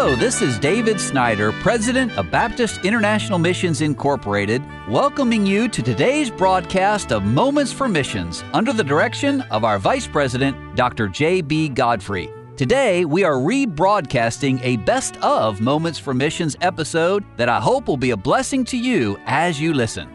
Hello, this is David Snyder, President of Baptist International Missions Incorporated, welcoming you to today's broadcast of Moments for Missions under the direction of our Vice President, Dr. J.B. Godfrey. Today, we are rebroadcasting a best of Moments for Missions episode that I hope will be a blessing to you as you listen.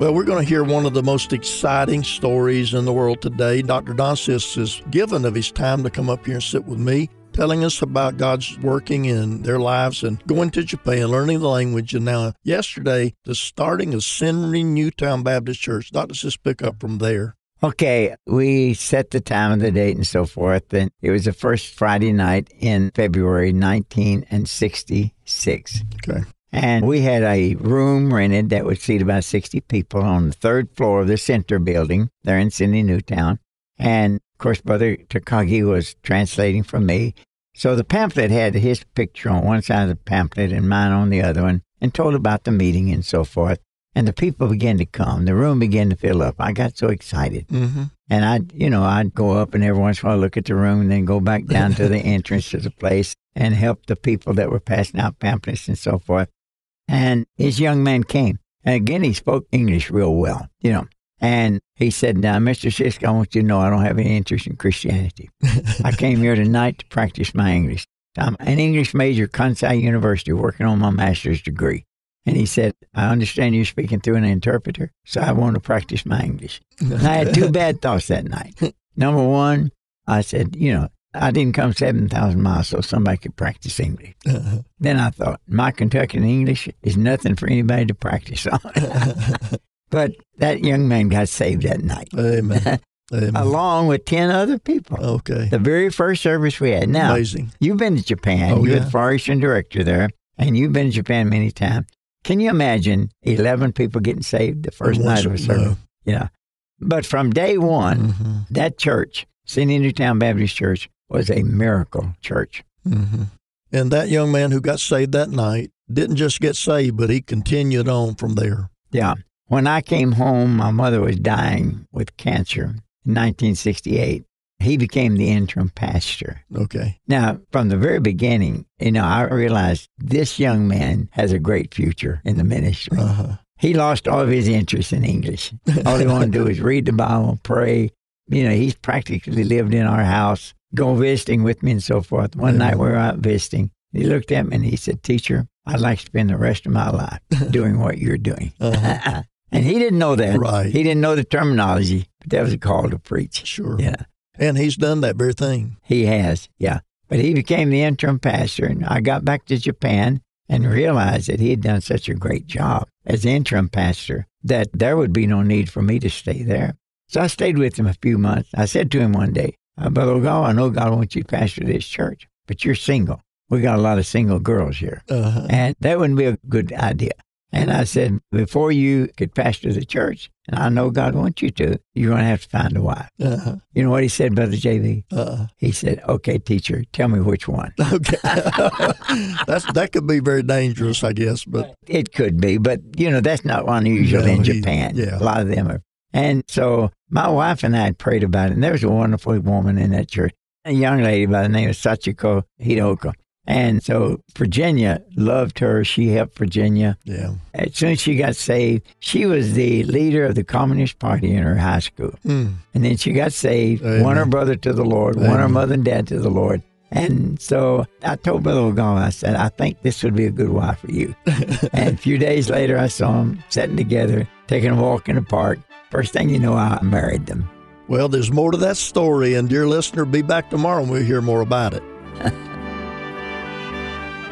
Well, we're going to hear one of the most exciting stories in the world today. Dr. Don Sisk is given of his time to come up here and sit with me telling us about God's working in their lives and going to Japan, learning the language, and now yesterday the starting of Senri Newtown Baptist Church. Dr. Sisk, pick up from there. Okay, we set the time and the date and so forth, and it was the first Friday night in February 1966. Okay. And we had a room rented that would seat about 60 people on the third floor of the center building there in Senri Newtown. And course, Brother Takagi was translating for me. So the pamphlet had his picture on one side of the pamphlet and mine on the other one, and told about the meeting and so forth. And the people began to come. The room began to fill up. I got so excited. Mm-hmm. And I'd, you know, I'd go up and every once in a while look at the room and then go back down to the entrance to the place and help the people that were passing out pamphlets and so forth. And this young man came. And again, he spoke English real well, you know. And he said, Now, Mr. Sisk, I want you to know I don't have any interest in Christianity. I came here tonight to practice my English. I'm an English major at Kansai University working on my master's degree. And he said, I understand you're speaking through an interpreter, so I want to practice my English. And I had two bad thoughts that night. Number one, I said, you know, I didn't come 7,000 miles so somebody could practice English. Uh-huh. Then I thought, my Kentuckian English is nothing for anybody to practice on. but that young man got saved that night, Amen. Amen. along with 10 other people. Okay. The very first service we had. Now, Amazing. you've been to Japan. Oh, You're yeah. the Far Eastern director there, and you've been to Japan many times. Can you imagine 11 people getting saved the first night of a no. service? Yeah. But from day one, Mm-hmm. that church, Senri Newtown Baptist Church, was a miracle church. Mm-hmm. And that young man who got saved that night didn't just get saved, but he continued on from there. Yeah. When I came home, my mother was dying with cancer in 1968. He became the interim pastor. Okay. Now, from the very beginning, you know, I realized this young man has a great future in the ministry. Uh-huh. He lost all of his interest in English. All he wanted to do is read the Bible, pray. You know, he's practically lived in our house, go visiting with me and so forth. One night we were out visiting. He looked at me and he said, Teacher, I'd like to spend the rest of my life doing what you're doing. Uh-huh. and he didn't know that. Right. He didn't know the terminology, but that was a call to preach. Sure. Yeah, And he's done that very thing. he has. Yeah. But he became the interim pastor. And I got back to Japan and realized that he had done such a great job as interim pastor that there would be no need for me to stay there. So I stayed with him a few months. I said to him one day, uh, Brother Ogal, I know God wants you to pastor this church, but you're single. We got a lot of single girls here, Uh-huh. and that wouldn't be a good idea. And I said, before you could pastor the church, and I know God wants you to, you're going to have to find a wife. Uh-huh. You know what he said, Brother JB? Uh-huh. He said, okay, teacher, tell me which one. Okay. That's that could be very dangerous, I guess, but It could be, but you know, that's not unusual in he- Japan. yeah. A lot of them are. And so my wife and I had prayed about it, and there was a wonderful woman in that church, a young lady by the name of Sachiko Hidoko. And so Virginia loved her. She helped Virginia. yeah. As soon as she got saved, she was the leader of the Communist Party in her high school. Mm. And then she got saved, Amen. won her brother to the Lord, won her mother and dad to the Lord. And so I told Brother Ogal, I said, I think this would be a good wife for you. and a few days later, I saw them sitting together, taking a walk in the park. First thing you know, I married them. Well, there's more to that story, and dear listener, be back tomorrow and we'll hear more about it.